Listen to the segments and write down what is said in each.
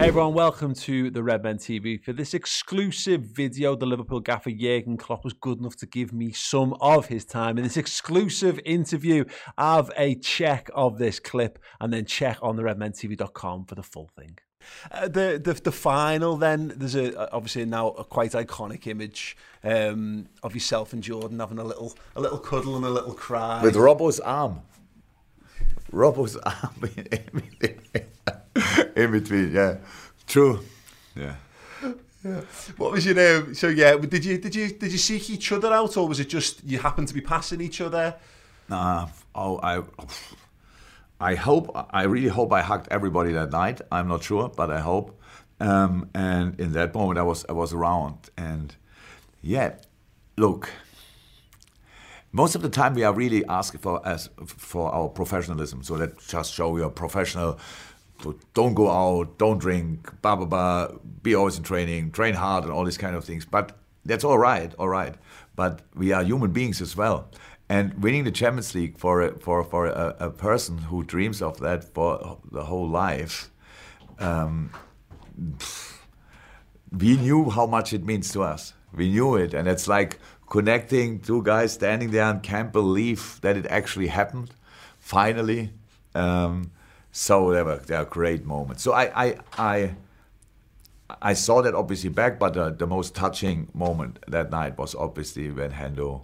Hey everyone, welcome to the Red Men TV. For this exclusive video, the Liverpool gaffer Jurgen Klopp was good enough to give me some of his time. In this exclusive interview, I have a check of this clip and then check on the redmentv.com for the full thing. Uh, the, the the final then there's a obviously now a quite iconic image um, of yourself and Jordan having a little a little cuddle and a little cry with Robbo's arm. Robbo's arm in, between, yeah, true, yeah. Yeah. What was your name? So yeah, did you did you did you seek each other out, or was it just you happened to be passing each other? Nah, oh, I, I hope, I really hope I hugged everybody that night. I'm not sure, but I hope. Um, and in that moment, I was I was around, and yeah, look. Most of the time, we are really asking for as for our professionalism. So that just show you're professional. Don't go out, don't drink, blah blah blah. Be always in training, train hard, and all these kind of things. But that's all right, all right. But we are human beings as well. And winning the Champions League for a, for for a, a person who dreams of that for the whole life, um, we knew how much it means to us. We knew it, and it's like connecting two guys standing there and can't believe that it actually happened. Finally, um, so they were, they were great moments. So I I I, I saw that obviously back, but the, the most touching moment that night was obviously when Hendo.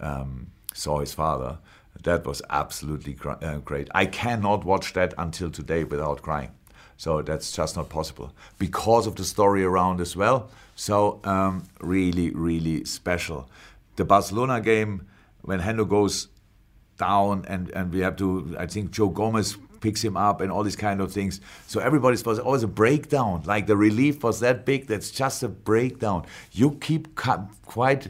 Um, saw his father. That was absolutely uh, great. I cannot watch that until today without crying. So that's just not possible because of the story around as well. So um, really, really special. The Barcelona game when Hendo goes down and, and we have to, I think Joe Gomez picks him up and all these kind of things. So everybody's was oh, always a breakdown. Like the relief was that big. That's just a breakdown. You keep quite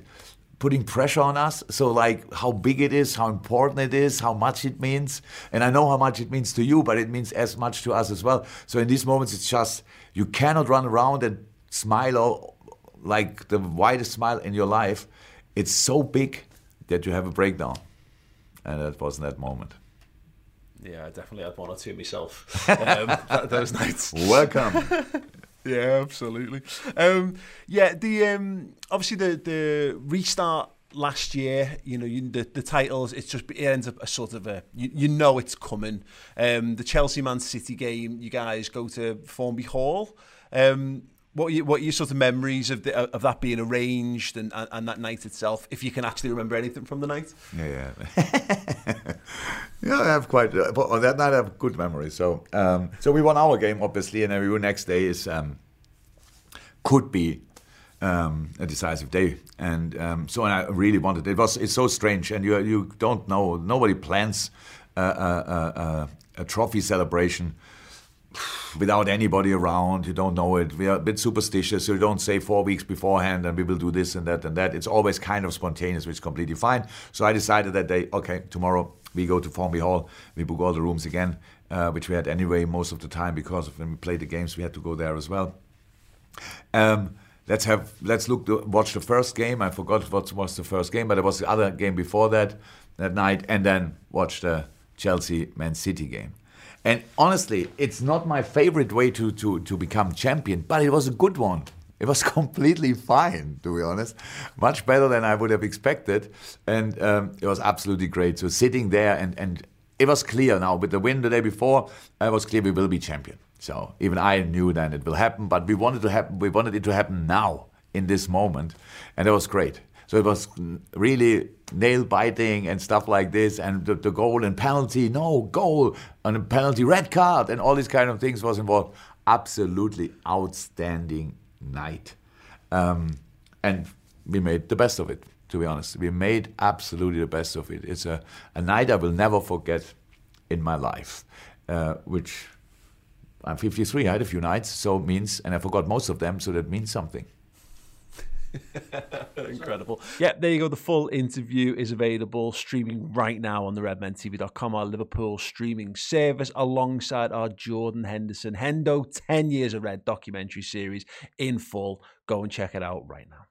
putting pressure on us. So, like, how big it is, how important it is, how much it means. And I know how much it means to you, but it means as much to us as well. So, in these moments, it's just you cannot run around and smile like the widest smile in your life. It's so big that you have a breakdown. And that was in that moment. Yeah, I definitely had one or two myself um, those nights. Welcome. Yeah, absolutely. Um, yeah, the um, obviously the the restart last year, you know, you, the, the titles, it's just it ends up a sort of a you, you know it's coming. Um, the Chelsea Man City game, you guys go to Formby Hall. Um, what you, what are your sort of memories of the, of that being arranged and, and, and that night itself, if you can actually remember anything from the night? Yeah, yeah. I have quite, uh, on that night I have good memories. So, um, so we won our game, obviously, and every next day is, um, could be um, a decisive day. And um, so and I really wanted, it was, it's so strange and you, you don't know, nobody plans a, a, a, a trophy celebration without anybody around. You don't know it. We are a bit superstitious. You don't say four weeks beforehand and we will do this and that and that. It's always kind of spontaneous, which is completely fine. So I decided that day, okay, tomorrow we go to Formby Hall. We book all the rooms again, uh, which we had anyway most of the time because when we played the games, we had to go there as well. Um, let's have let's look to watch the first game. I forgot what was the first game, but it was the other game before that that night, and then watch the Chelsea Man City game. And honestly, it's not my favorite way to, to, to become champion, but it was a good one. It was completely fine, to be honest. Much better than I would have expected. And um, it was absolutely great. So sitting there and, and it was clear now with the win the day before. It was clear we will be champion. So even I knew then it will happen, but we wanted to happen. We wanted it to happen now in this moment, and it was great. So it was really nail biting and stuff like this, and the, the goal and penalty, no goal, and a penalty, red card, and all these kind of things was involved. Absolutely outstanding night, um, and we made the best of it. To be honest, we made absolutely the best of it. It's a, a night I will never forget in my life, uh, which I'm 53. I had a few nights, so it means, and I forgot most of them, so that means something. Incredible. Yeah, there you go. The full interview is available streaming right now on the redmentv.com, our Liverpool streaming service, alongside our Jordan Henderson Hendo 10 Years of Red documentary series in full. Go and check it out right now.